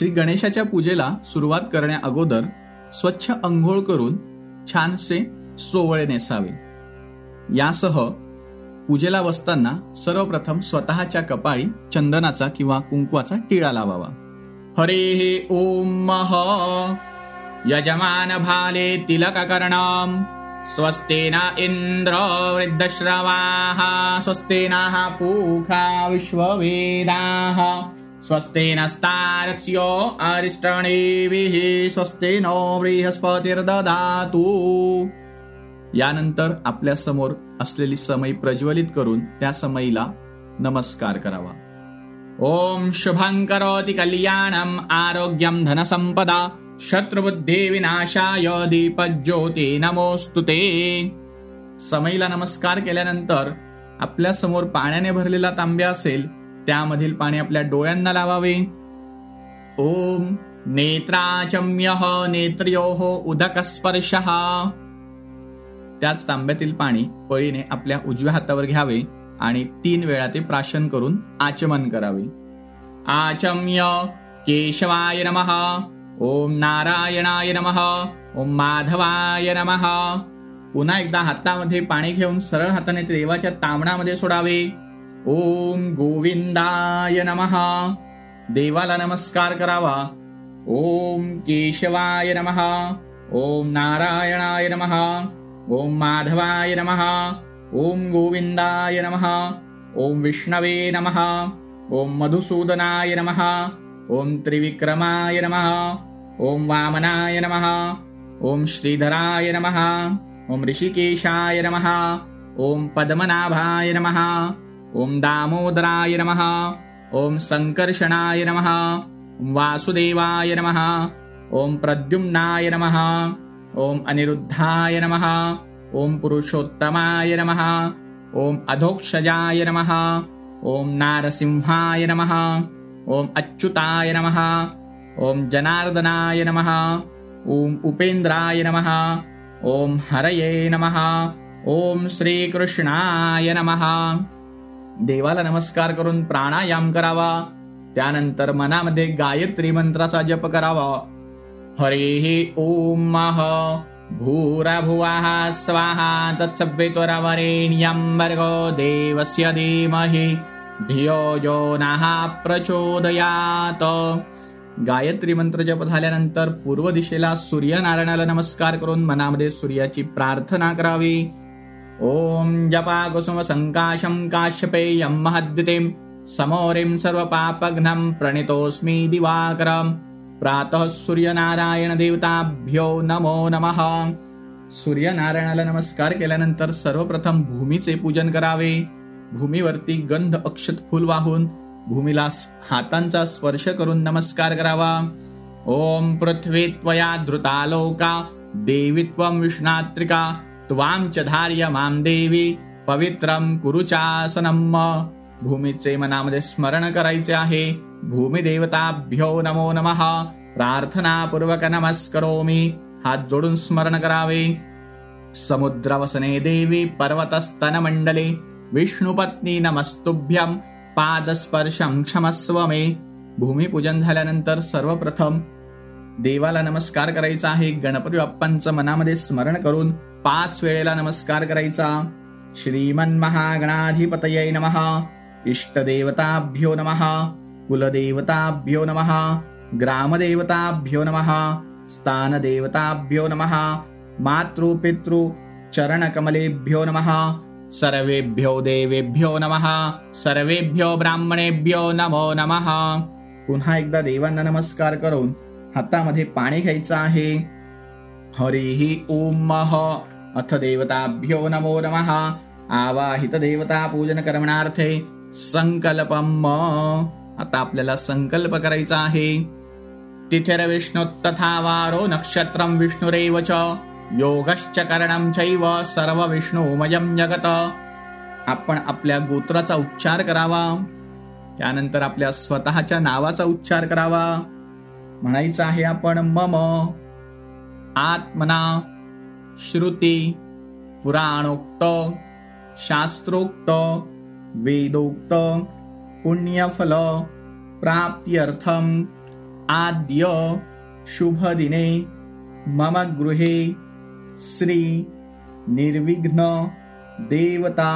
श्री गणेशाच्या पूजेला सुरुवात करण्या अगोदर स्वच्छ अंघोळ करून छानसे सोवळे नेसावे. यासह पूजेला बसताना सर्वप्रथम स्वतःच्या कपाळी चंदनाचा किंवा कुंकवाचा टिळा लावावा. हरे ओम मह. यजमान भाले तिलककर्णम स्वस्तेना इंद्र वृद्धश्रवाः. स्वस्तेनाः पूखा विश्ववेदाः. स्वस्तेनस्तारक्ष्यो अरिष्टणेभिः स्वस्तेनो बृहस्पतिर्ददातु। यानंतर आपल्यासमोर असलेली समई प्रज्वलित करून त्या समईला नमस्कार करावा. ओम शुभं करोति कल्याणम आरोग्यम धनसंपदा शत्रुबुद्धी विनाशाय दीपज्योती नमोस्तुते समयीला नमस्कार केल्यानंतर आपल्यासमोर पाण्याने भरलेला तांब्या असेल त्यामधील पाणी आपल्या डोळ्यांना लावावे. ओम नेत्राचम्य नेत्र्योः उदकस्पर्श. त्याच तांब्यातील पाणी पळीने आपल्या उजव्या हातावर घ्यावे आणि तीन वेळा ते प्राशन करून आचमन करावे. आचम्य केशवाय नम. ओम नारायणाय नम. ओम माधवाय नम. पुन्हा एकदा हातामध्ये पाणी घेऊन सरळ हाताने देवाच्या तांबणामध्ये सोडावे. ओम गोविंदाय नमः देवाला नमस्कार करावा ओम केशवाय नमः ओम नारायणाय नमः ओम माधवाय नमः ओम गोविंदाय नमः ओम विष्णवे नमः ओम मधुसूदनाय नमः ओम त्रिविक्रमाय नमः ओम वामनाय नमः ओम श्रीधराय नमः ऋषिकेशाय नमः ओम पद्मनाभाय नमः ओम दामोदराय नमः ओम संकर्षणाय नमः ओम वासुदेवाय नमः ओम प्रद्युम्नाय नमः ओम अनिरुद्धाय नमः ओम पुरुषोत्तमाय नमः ओम अधोक्षजाय नमः ओम नारसिंहाय नमः ओम अच्युताय नमः ओम जनार्दनाय नमः ओम उपेंद्राय नमः ओम हरये नमः ओम श्रीकृष्णाय नमः देवाला नमस्कार करून प्राणायाम करावा. त्यानंतर मनामध्ये गायत्री मंत्राचा जप करावा. हरिः माह. भूरा भुवा स्वाहा. तत्सवितुरवरेण्यं भर्गो देवस्य धीमहि. धियो यो नः प्रचोदयात. गायत्री मंत्र जप झाल्यानंतर पूर्व दिशेला सूर्यनारायणाला नमस्कार करून मनामध्ये सूर्याची प्रार्थना करावी. ॐ जपाकुसुमसङ्काशं काश्यपेयं महद्युतिं समोरिं सर्वपापघ्नं प्रणितोऽस्मि दिवाकरम् प्रातः सूर्यनारायणदेवताभ्यो नमो नमः। सूर्यनारायणाला नमस्कार केल्यानंतर सर्वप्रथम भूमीचे पूजन करावे। भूमीवरती गंध अक्षत फूल वाहून भूमीला हातांचा स्पर्श करून नमस्कार करावा। ओम पृथ्वी त्वया धृतालोका देवी त्वं विष्णात्रिका त्वां च धार्य मां देवी पवित्रं कुरुचासनम भूमीचे मनामध्ये स्मरण करायचे आहे। भूमी देवताभ्यो नमो नमः। प्रार्थनापूर्वक नमस्करोमी। हात जोडून स्मरण करावे। समुद्रवसने देवी पर्वतस्तन मंडले विष्णुपत्नी नमस्तुभ्यम पादस्पर्शम क्षमस्व मे। भूमिपूजन झाल्यानंतर सर्वप्रथम देवाला नमस्कार करायचा आहे। गणपती बाप्पांचं मनामध्ये स्मरण करून पाच वेळेला नमस्कार करायचा. श्रीमन महागणाधिपतये नमः. इष्टदेवताभ्यो नमः. कुलदेवताभ्यो नमः. ग्रामदेवताभ्यो नमः. स्थानदेवताभ्यो नमः. मातृपितृ चरणकमलेभ्यो नमः. सर्वेभ्यो देवेभ्यो नमः. सर्वेभ्यो ब्राह्मणेभ्यो नमो नमः. पुन्हा एकदा देवांना नमस्कार करून हातामध्ये पाणी घ्यायचं आहे. हरिः ओम मह. अथ देवताभ्यो नमो नमः। आवाहित देवता पूजन करण्यार्थे संकल्पम आता आपल्याला संकल्प करायचा आहे। तिथिर विष्णु तथा वारो नक्षत्रम विष्णुरेव च। योगश्च करणं चैव सर्व विष्णुमयम जगत। आपण आपल्या गोत्राचा उच्चार करावा। त्यानंतर आपल्या स्वतःच्या नावाचा उच्चार करावा। म्हणायचं आहे आपण मम आत्मना श्रुती पुराणोक्त शास्त्रोक्त वेदोक्त पुण्यफल प्राप्त्यर्थम आद्य शुभदिने मम गृहे श्री निर्विघ्न देवता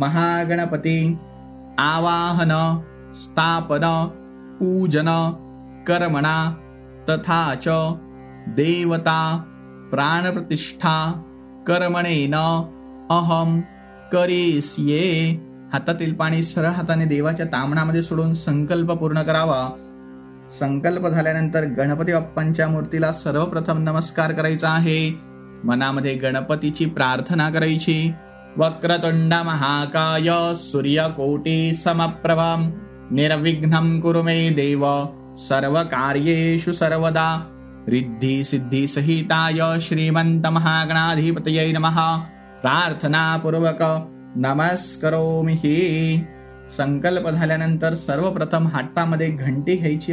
महागणपती आवाहन स्थापन पूजन कर्मणा तथा च देवता प्राणप्रतिष्ठा कर्मणेन अहम ये हातातील पाणी सरळ हाताने देवाच्या तामणामध्ये सोडून संकल्प पूर्ण करावा. संकल्प झाल्यानंतर गणपती बाप्पांच्या मूर्तीला सर्वप्रथम नमस्कार करायचा आहे. मनामध्ये गणपतीची प्रार्थना करायची. वक्रतुंड महाकाय सूर्यकोटी समप्रभम निर्विघ्नं कुरु मे देव सर्व कार्येषु सर्वदा. रिद्धी सिद्धी सहिताय श्रीमंत महागणाधिपतये नमः प्रार्थनापूर्वक नमस्करोमी संकल्प झाल्यानंतर सर्वप्रथम हातामध्ये घंटी घ्यायची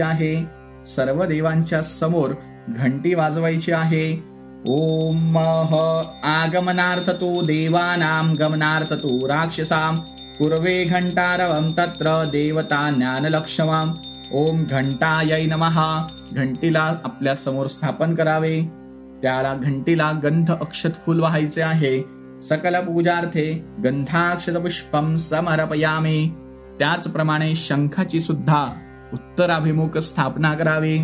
आहे। ओम आगमनार्थ तू देवानाम गमनार्थ तू राक्षसाम पूर्वे घंटारवम तत्र देवता ज्ञानलक्षमाम ओम घंटायै नमः. घंटीला आपल्यासमोर स्थापन करावे. त्याला घंटीला गंध अक्षत फुल व्हायचे आहे. सकल पूजार्थे गंधाक्षत पुष्पम समर्पयामे. त्याचप्रमाणे शंखाची सुद्धा उत्तराभिमुख स्थापना करावी.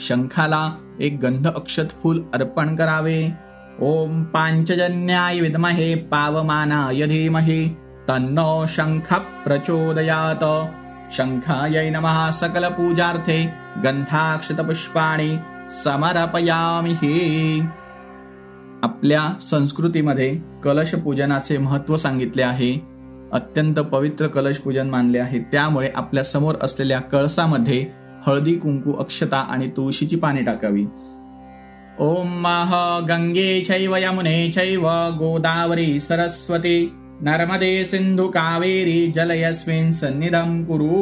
शंखाला एक गंध अक्षत फूल अर्पण करावे. ओम पांचजन्याय विद्महे पावमानाय धीमहि. तन्नो शंख प्रचोदयात. शङ्खायै नमः सकल पूजार्थे गंधाक्षत पुष्पाणि समर्पयामि आपल्या संस्कृतीमध्ये कलश पूजनाचे महत्त्व सांगितले आहे. अत्यंत पवित्र कलश पूजन मानले आहे. त्यामुळे आपल्यासमोर असलेल्या कळसामध्ये हळदी कुंकू अक्षता आणि तुळशीची पाने टाकावी. ओम माह गंगे चैव यमुने छैव गोदावरी सरस्वती नर्मदे सिंधू कावेरी जलयस्मिन सन्निधम कुरु।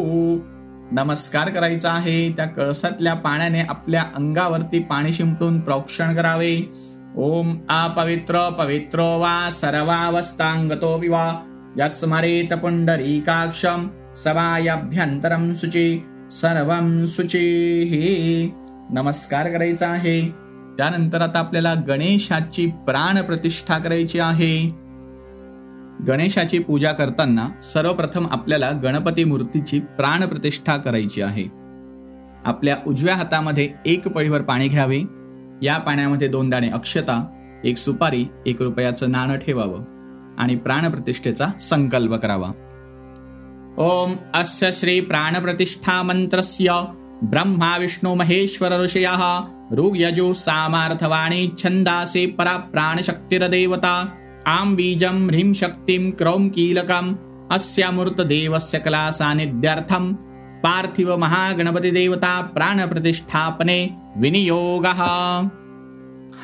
नमस्कार करायचा आहे त्या कळसातल्या पाण्याने आपल्या अंगावरती पाणी शिंपडून प्रोक्षण करावे. ओम अपवित्र पवित्रो वा सर्वावस्थांगतो वा यस्मरेत पुंडरीकाक्षम सवायाभ्यंतरम शुची सर्वम हे नमस्कार करायचा आहे त्यानंतर आता आपल्याला गणेशाची प्राण प्रतिष्ठा करायची आहे. गणेशाची पूजा करताना सर्वप्रथम आपल्याला गणपती मूर्तीची प्राण प्रतिष्ठा करायची आहे. आपल्या उजव्या हातामध्ये एक पळीवर पाणी घ्यावे. या पाण्यामध्ये दोन दाणे अक्षता एक सुपारी एक रुपयाचं नाणं ठेवावं आणि प्राणप्रतिष्ठेचा संकल्प करावा. ओम अस्य श्री प्राणप्रतिष्ठा मंत्रस्य ब्रह्मा विष्णू महेश्वर ऋषया ऋग्यजु सामार्थवाणी छंदासे परा प्राणशक्तिरदेवता आं बीजं ह्रीं शक्तिं क्रौं कीलकम् अस्यामृतदेवस्य कला सानिध्यर्थम पार्थिव प्राणप्रतिष्ठापने विनियोगः।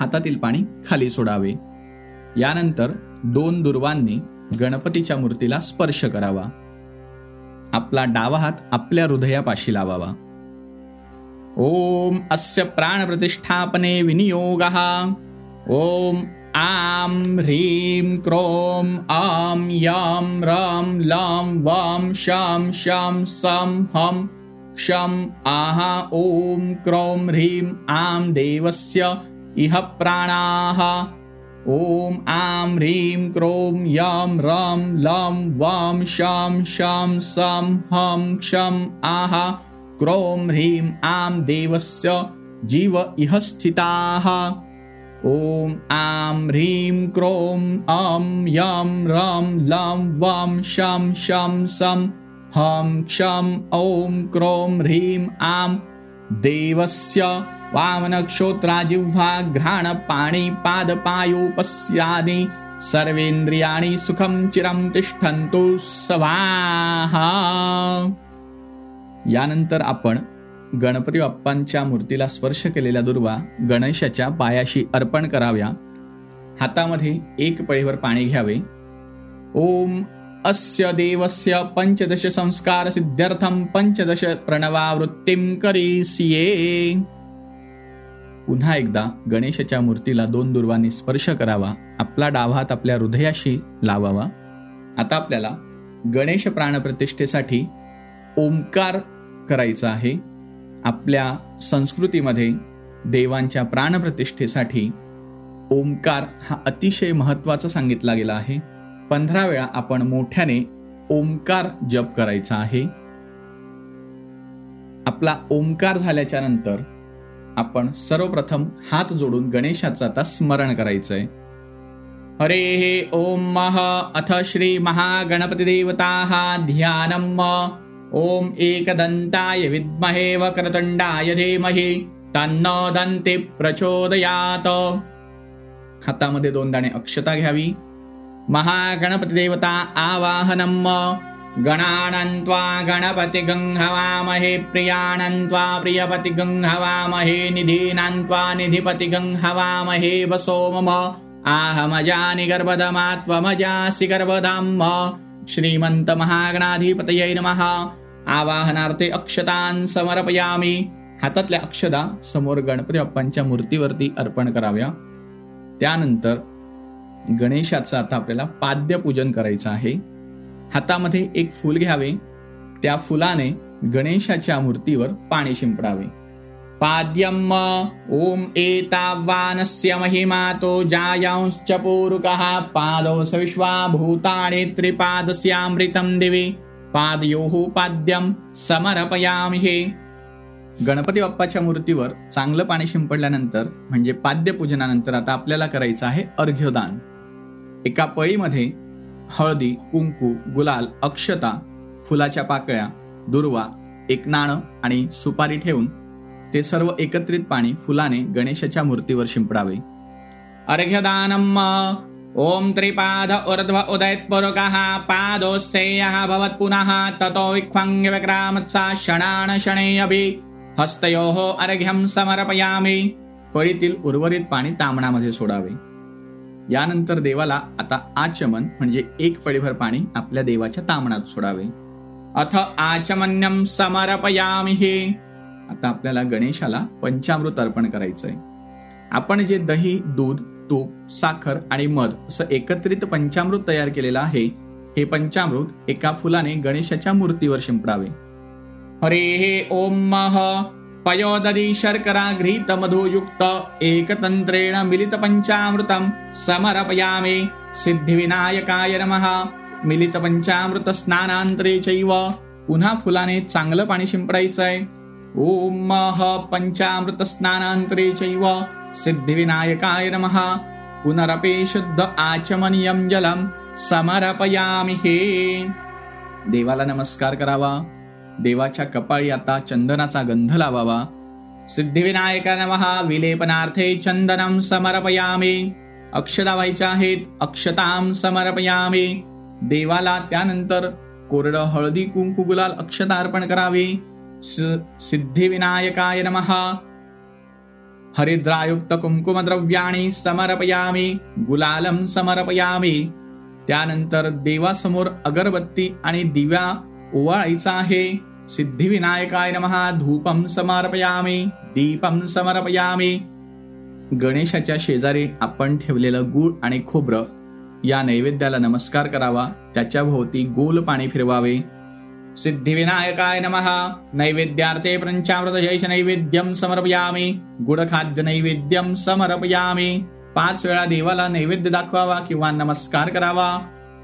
हातातील पाणी खाली सोडावे। यानंतर दोन दुर्वांनी गणपतीच्या मूर्तीला स्पर्श करावा। आपला डावा हात आपल्या हृदयापाशी लावावा। ओम अस्य प्राणप्रतिष्ठापने विनियोगः। ओम आम ह्रीं क्रोम आम याम राम लाम वाम शाम शाम सम हम क्षम आहा ॐ क्रौं ह्रीं आं देवस्य इह प्राणाः। ॐ आं ह्रीं क्रों यं रं लं वां शां शां सं हं क्षम आहा क्रों ह्रीं आं देवस्य जीव इह स्थिताः ॐ आं ह्रीं क्रों अं यं रं लं वां शं शं सं हं क्षम ॐ क्रों ह्रीं आं देवस्य वामनक्षोत्राजिह्वा घ्राणपाणिपादपायोपस्यादि सर्वेंद्रियाणि सुखं चिरं तिष्ठन्तु स्वाहा। यानंतर आपण गणपती बाप्पांच्या मूर्तीला स्पर्श केलेल्या दुर्वा गणेशाच्या पायाशी अर्पण कराव्या. हातामध्ये एक पळीवर पाणी घ्यावे. ओम अस्य देवस्य पंचदश संस्कार सिद्ध्यर्थम पंचदश प्रणवावृत्तीम करीसिये पुन्हा एकदा गणेशाच्या मूर्तीला दोन दुर्वांनी स्पर्श करावा. आपला डावा हात आपल्या हृदयाशी लावावा. आता आपल्याला गणेश प्राणप्रतिष्ठेसाठी ओंकार करायचा आहे. आपल्या संस्कृतीमध्ये देवांच्या प्राणप्रतिष्ठेसाठी ओंकार हा अतिशय महत्त्वाचा सांगितला गेला आहे. पंधरा वेळा आपण मोठ्याने ओंकार जप करायचा आहे. आपला ओंकार झाल्याच्यानंतर आपण सर्वप्रथम हात जोडून गणेशाचं आता स्मरण करायचं आहे हरे हे ओम मह अथ श्री महागणपती देवता ध्यानम ॐ एकदन्ताय विद्महे वक्रतुण्डाय धीमहि तन्नो दन्ति प्रचोदयात। हतामध्ये दोन दाणे अक्षता घ्यावी। महागणपतिदेवता आवाहनम् गणानन्त्वा गणपतिगङ्हवामहे प्रियाणन्त्वा प्रियपतिगङ्हवामहे निधीनान्त्वा निधिपतिगङ्हवामहे वसो मम। सोम आहमजानि गर्वमजासि गर्वम् श्रीमन्तमहागणाधिपतये नमः। आवाहनार्थे अक्षतान समर्पयामी. हातातल्या अक्षदा समोर गणपती बाप्पांच्या मूर्तीवरती अर्पण कराव्या. त्यानंतर गणेशाचं आता आपल्याला पाद्यपूजन करायचं आहे. हातामध्ये एक फूल घ्यावे. त्या फुलाने गणेशाच्या मूर्तीवर पाणी शिंपडावे. पाद्यम ओम एतावानस्य महिमा तो जायांश्च पूरुकः पादौ सविश्वा भूतानि त्रिपादस्यामृतं दिवि. पादयोः पाद्यम समर्पयामि हे. गणपती बाप्पाच्या मूर्तीवर चांगलं पाणी शिंपडल्यानंतर म्हणजे पाद्यपूजनानंतर आता आपल्याला करायचं आहे अर्घ्यदान. एका पळीमध्ये हळदी कुंकू गुलाल अक्षता फुलाच्या पाकळ्या दुर्वा एक नाणं आणि सुपारी ठेवून ते सर्व एकत्रित पाणी फुलाने गणेशाच्या मूर्तीवर शिंपडावे. अर्घ्यदानम ओम त्रिपाद ऊर्ध्व उदयत्पुरुकः पादोस्सेयः भवत् पुनः ततो विक्वाङ्ग्यविक्रामत्सा शणान शणे अभि हस्तयोः अर्घ्यं समर्पयामि। पळीतील उर्वरित पाणी तामणामध्ये सोडावे। यानंतर देवाला आता आचमन म्हणजे एक पळीभर पाणी आपल्या देवाच्या तामणात सोडावे। अथ आचमन्यम समर्पयामि हे। आता आपल्याला गणेशाला पंचामृत अर्पण करायचंय। आपण जे दही दूध तूप साखर आणि मध असं एकत्रित पंचामृत तयार केलेलं आहे. हे पंचामृत एका फुलाने गणेशाच्या मूर्तीवर शिंपडावे. हरे हे ओम मह. पयोदरी शर्करा घृत मधुयुक्त एकतंत्रेण मिलित पंचामृतम समर्पयामे सिद्धिविनायकाय नमहा मिलित पंचामृत स्नानांतरे चैव. पुन्हा फुलाने चांगलं पाणी शिंपडायचंय. ओम मह पंचामृत स्नानांतरे चैव. सिद्धिविनायकाय नमः। पुनरपि शुद्ध आचमनियम जलम समर्पयामि हे। देवाला नमस्कार करावा। देवाच्या कपाळी आता चंदनाचा गंध लावावा। सिद्धिविनायक नमहा विलेपनार्थे चंदनम समर्पयामि। अक्षता व्हायच्या आहेत अक्षताम समर्पयामि। देवाला त्यानंतर कोरडं हळदी कुंकू गुलाल अक्षता अर्पण करावे। सिद्धिविनायकाय नमहा हरिद्रायुक्त कुंकुमद्रव्याणी समर्पयामी गुलालम समर्पयामी. त्यानंतर देवासमोर अगरबत्ती आणि दिव्या ओवाळायचा आहे. सिद्धिविनायकाय नमहा धूपम समर्पयामी दीपम समर्पयामी. गणेशाच्या शेजारी आपण ठेवलेलं गूळ आणि खोबरं या नैवेद्याला नमस्कार करावा. त्याच्या भोवती गोल पाणी फिरवावे. सिद्धिविनायकाय नमः। नैवेद्यार्थे पंचामृतशेष नैवेद्यम समर्पयामी। गुडखाद्य नैवेद्यम समर्पयामी। पाच वेळा देवाला नैवेद्य दाखवावा किंवा नमस्कार करावा।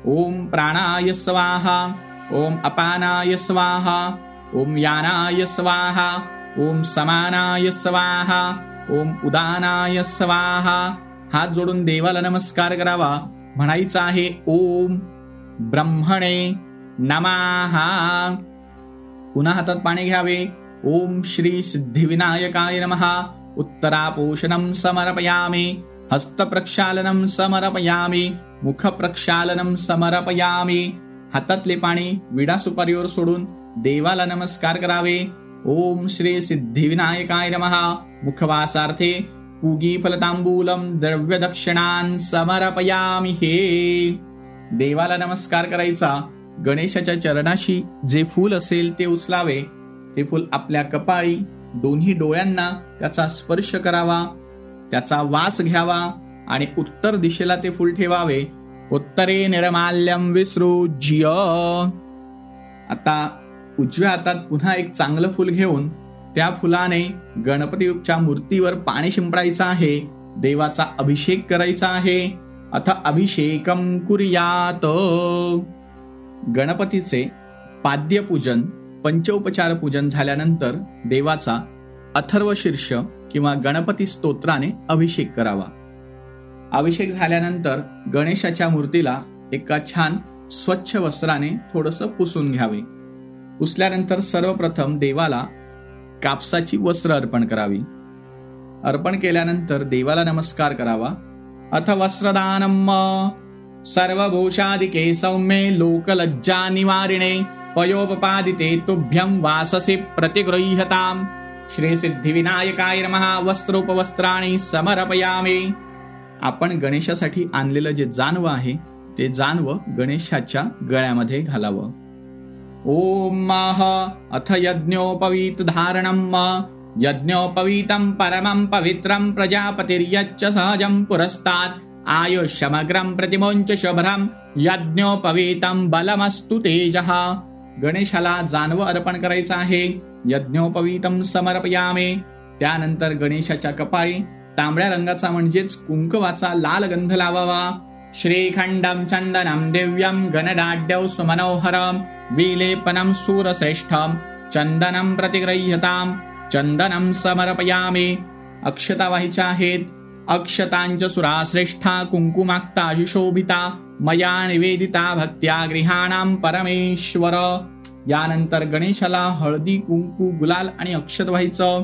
ओम प्राणाय स्वाहा। ओम अपानाय स्वाहा। ओम यानाय स्वाहा। ओम समानाय स्वाहा। ओम उदानाय स्वाहा। हात जोडून देवाला नमस्कार करावा. म्हणायचा आहे ओम ब्रह्मणे। नमाहा पुन्हा हातात पाणी घ्यावे ओम श्री सिद्धिविनायकाय नमहा उत्तरापोषणम समर्पयामि। हस्तप्रक्षालनं समर्पयामी। मुखप्रक्षालनं समर्पयामि। हातातले पाणी विडा सुपारीवर सोडून देवाला नमस्कार करावे। ओम श्री सिद्धिविनायकाय नमहा मुखवासार्थे पूगी फलतांबूलम द्रव्य दक्षिणान समर्पयामि हे। देवाला नमस्कार करायचा गणेशाच्या चरणाशी जे फूल असेल ते उचलावे. ते फूल आपल्या कपाळी दोन्ही डोळ्यांना त्याचा स्पर्श करावा त्याचा वास घ्यावा आणि उत्तर दिशेला ते फूल ठेवावे. उत्तरे निर्माल्यम विसृज्य आता उजव्या हातात पुन्हा एक चांगलं फूल घेऊन त्या फुलाने गणपतीच्या मूर्तीवर पाणी शिंपडायचं आहे. देवाचा अभिषेक करायचा आहे. अथ अभिषेकम कुर्यात. गणपतीचे पाद्यपूजन पंचोपचार पूजन झाल्यानंतर देवाचा अथर्व शीर्ष किंवा गणपती स्तोत्राने अभिषेक करावा. अभिषेक झाल्यानंतर गणेशाच्या मूर्तीला एका छान स्वच्छ वस्त्राने थोडंसं पुसून घ्यावे. पुसल्यानंतर सर्वप्रथम देवाला कापसाची वस्त्र अर्पण करावी. अर्पण केल्यानंतर देवाला नमस्कार करावा. अथ वस्त्रदानम सर्वभूषादिके सौम्ये लोकलज्जानिवारिणे पयोपपादिते तुभ्यं वाससे प्रतिगृह्यताम्। श्रीसिद्धिविनायकाय नमः। वस्त्रोपवस्त्राणि समर्पयामे। आपण गणेशासाठी आणलेलं जे जानवं आहे ते जानवं गणेशाच्या गळ्यामध्ये घालावं. ओम माह अथ यज्ञोपवीत धारणम यज्ञोपवीतं परमं पवित्रं प्रजापतिर्यच्च सहजं पुरस्तात्। आयुष्यमग्रं प्रतिमोंच शुभ्रं यज्ञोपवीतं बलमस्तु तेजः। गणेशाला जानव अर्पण करायचं आहे यज्ञोपवीतम समर्पयामे। त्यानंतर गणेशाच्या कपाळी तांबड्या रंगाचा म्हणजेच कुंकवाचा लाल गंध लावावा। श्रीखंडम चंदनम दिव्यम गणडाड्यौ सुमनोहरम विलेपनम सूरश्रेष्ठम चंदनम प्रतिग्रह्यताम चंदनम समर्पयामे। अक्षता व्हायच्या आहेत अक्षतांच सुराश्रेष्ठा कुंकुमाक्ता शोभिता मया निवेदिता भक्त्या गृहाणाम परमेश्वर। यानंतर गणेशाला हळदी कुंकू गुलाल आणि अक्षत व्हायचं.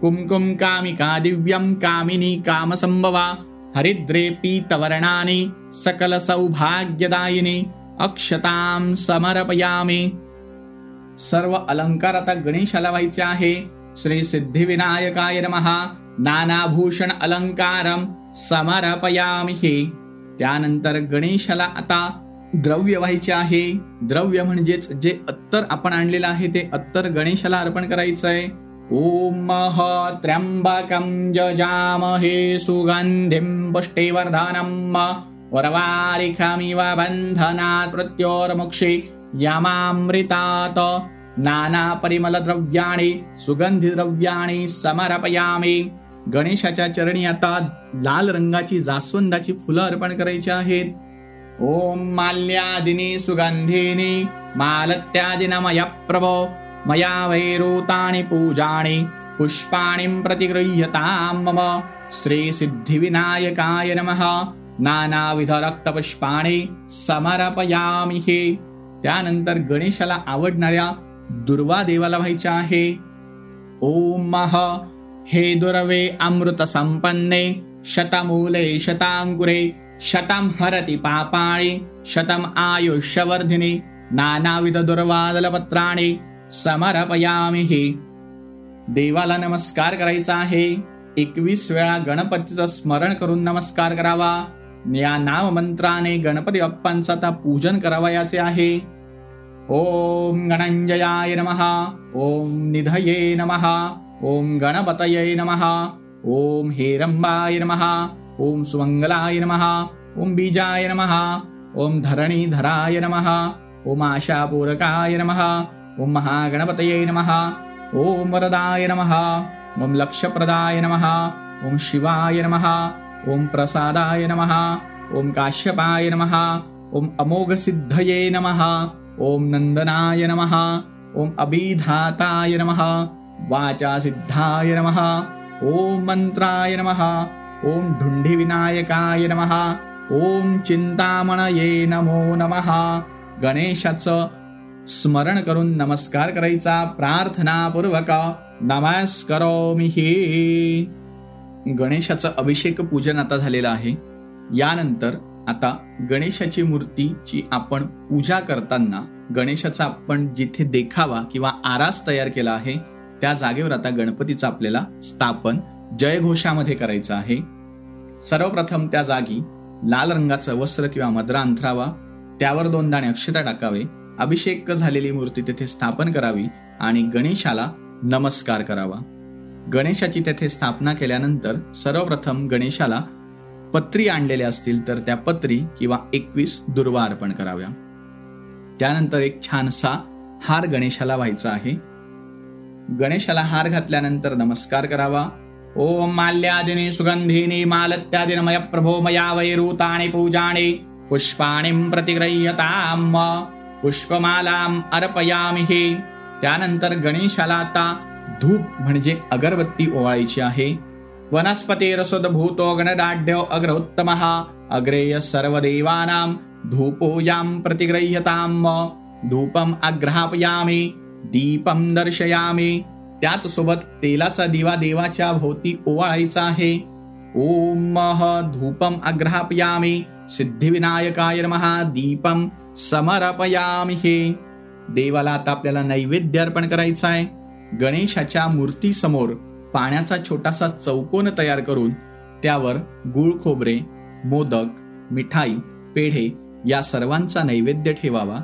कुमकुम कामिका दिव्यम कामिनी कामसंभवा हरिद्रे पीतवर्णाने सकल सौभाग्यदायिनी अक्षताम समर्पयामे। सर्व अलंकार आता गणेशाला व्हायचे आहे. श्री सिद्धिविनायकाय नमहा नानाभूषण अलंकारम समर्पयामि हे. त्यानंतर गणेशाला आता द्रव्य व्हायचे आहे. द्रव्य म्हणजेच जे अत्तर आपण आणलेलं आहे ते अत्तर गणेशाला अर्पण करायचं आहे. ओम त्र्यंबकं जजामहे बंधनात् पुष्टिवर्धनम् यमामृतात नाना परिमल द्रव्याणी नानापरिमलद्रव्याणि सुगन्धिद्रव्याणि समर्पयामि. गणेशाच्या चरणी आता लाल रंगाची जास्वंदाची फुलं अर्पण करायची आहेत. ओम माल्यादिनी सुगंधिनी मया प्रभो मया वैरूतानि पूजाणि पुष्पाणि प्रतिगृह्यतां मम श्रीसिद्धिविनायकाय नमः। नानाविध रक्तपुष्पाणि समर्पयामि हे। त्यानंतर गणेशाला आवडणाऱ्या दुर्वा देवाला व्हायच्या आहे. ओम मह हे दुर्वे अमृत संपन्ने शतमूले शतांकुरे शतम हरति पापाणि शतम आयुष्यवर्धिनी नानाविध दुर्वादलपत्राणि समर्पयामि हे। देवाला नमस्कार करायचा आहे. एकवीस वेळा गणपतीचं स्मरण करून नमस्कार करावा. या नाम मंत्राने गणपती बाप्पांचा आता पूजन करावयाचे आहे. ओम गणंजयाय नमहा ओम निधये नमहा ॐ गणपतये नमः ॐ हेरम्बाय नमः ॐ सुमङ्गलाय नमः ॐ बीजाय नमः ॐ धरणीधराय नमः ॐ आशापूरकाय नमः ॐ महागणपतये नमः ॐ वरदाय नमः ॐ लक्षप्रदाय नमः ॐ शिवाय नमः ॐ प्रसादाय नमः ॐ काश्यपाय नमः ॐ अमोघसिद्धये नमः ॐ नन्दनाय नमः ॐ अभिधाताय नमः वाचासिद्धाय नमः। ओम मंत्राय नमः। ओम ढुंढिविनायकाय नमः। ओम चिंतामणये नमो नमः। गणेशाचं स्मरण करून नमस्कार करायचा प्रार्थनापूर्वक नमस्कारोमी हे। गणेशाचं अभिषेक पूजन आता झालेलं आहे. यानंतर आता गणेशाची मूर्तीची आपण पूजा करताना गणेशाचा आपण जिथे देखावा किंवा आरास तयार केला आहे त्या जागेवर आता गणपतीचं आपल्याला स्थापन जयघोषामध्ये करायचं आहे. सर्वप्रथम त्या जागी लाल रंगाचं वस्त्र किंवा मद्रा अंथरावा त्यावर दोन दाणे अक्षता टाकावे अभिषेक झालेली मूर्ती तेथे स्थापन करावी आणि गणेशाला नमस्कार करावा. गणेशाची तेथे स्थापना केल्यानंतर सर्वप्रथम गणेशाला पत्री आणलेल्या असतील तर त्या पत्री किंवा एकवीस दुर्वा अर्पण कराव्या. त्यानंतर एक छानसा हार गणेशाला व्हायचा आहे. गणेशाला हार घातल्यानंतर नमस्कार करावा. ओम माल्यादिनी सुगंधिनी मालत्यादिनमय प्रभो मया वैरूताणी पूजाणि पुष्पाणी प्रतिग्रह्यताम. पुष्पमालाम अर्पयामि हे. त्यानंतर गणेशाला आता धूप म्हणजे अगरबत्ती ओवाळायची आहे. वनस्पती रसद भूतो गणदाढ्य अग्रोत्तम. अग्रेय सर्वदेवानां धूपोयां प्रतिग्रह्यताम. धूपम अग्रहापयामी दीपम दर्शयामे. त्याचसोबत तेलाचा दिवा देवाच्या भोवती ओवाळायचा आहे. ओम मह धूपम अग्रहापयामे सिद्धिविनायकाय महा दीपम समर्पयामी हे. देवाला आता आपल्याला नैवेद्य अर्पण करायचा आहे. गणेशाच्या मूर्ती समोर पाण्याचा छोटासा चौकोन तयार करून त्यावर गुळ खोबरे मोदक मिठाई पेढे या सर्वांचा नैवेद्य ठेवावा.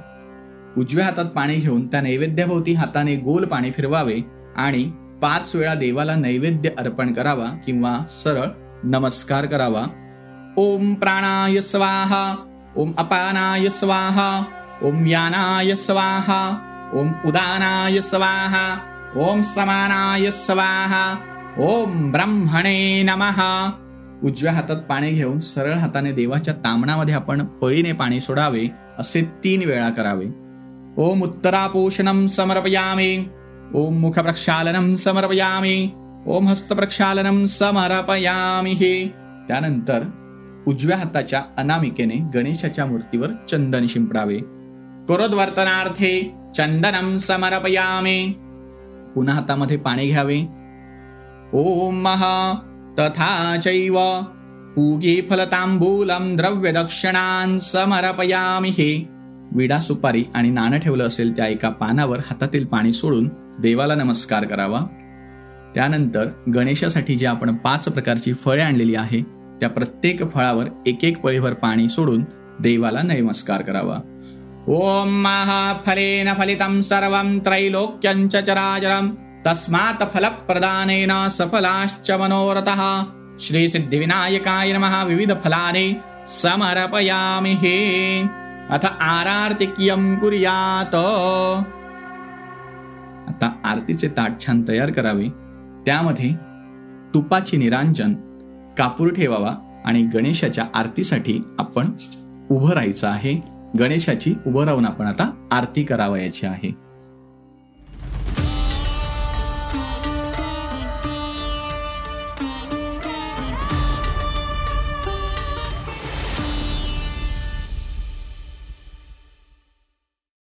उजव्या हातात पाणी घेऊन त्या नैवेद्याभोवती हाताने गोल पाणी फिरवावे आणि पाच वेळा देवाला नैवेद्य अर्पण करावा किंवा सरळ नमस्कार करावा. ओम प्राणाय स्वाहा ओम अपानाय स्वाहा ओम यानाय स्वाहा ओम उदानाय स्वाहा ओम समानाय स्वाहा ओम ब्रह्मणे नमः. उजव्या हातात पाणी घेऊन सरळ हाताने देवाच्या तांबणामध्ये आपण पळीने पाणी सोडावे असे तीन वेळा करावे. ओम उत्तरापोषणं समर्पयामि ओम मुख प्रक्षालनम समर्पयामी ओम हस्त प्रक्षालनम हे त्यानंतर उजव्या हाताच्या अनामिकेने गणेशाच्या मूर्तीवर चंदन शिंपडावे. कुरुद्वर्तनार्थे चंदनम समर्पयामि. पुन्हा हातामध्ये पाणी घ्यावे. ओम महा तथा चैव. पूगी फलतांबूलम द्रव्य दक्षिणान समर्पयामि हे विडा सुपारी आणि नाणं ठेवलं असेल त्या एका पानावर हातातील पाणी सोडून देवाला नमस्कार करावा. त्यानंतर गणेशासाठी जे आपण पाच प्रकारची फळे आणलेली आहे त्या प्रत्येक फळावर एक एक पळीवर पाणी सोडून देवाला नमस्कार करावा. ओम महाफलेन फलितं सर्वं त्रैलोक्यंच चराचरं तस्मात् फलप्रदानेन सफलाश्च मनोरथः। श्री सिद्धिविनायकाय नमः। विविध फलाने समर्पयामि हे। अथ आरार्तिक्यम कुर्यात. आता आरतीचे ताट छान तयार करावे. त्यामध्ये तुपाची निरांजन कापूर ठेवावा आणि गणेशाच्या आरतीसाठी आपण उभं राहायचं आहे. गणेशाची उभं राहून आपण आता आरती करावयाची आहे.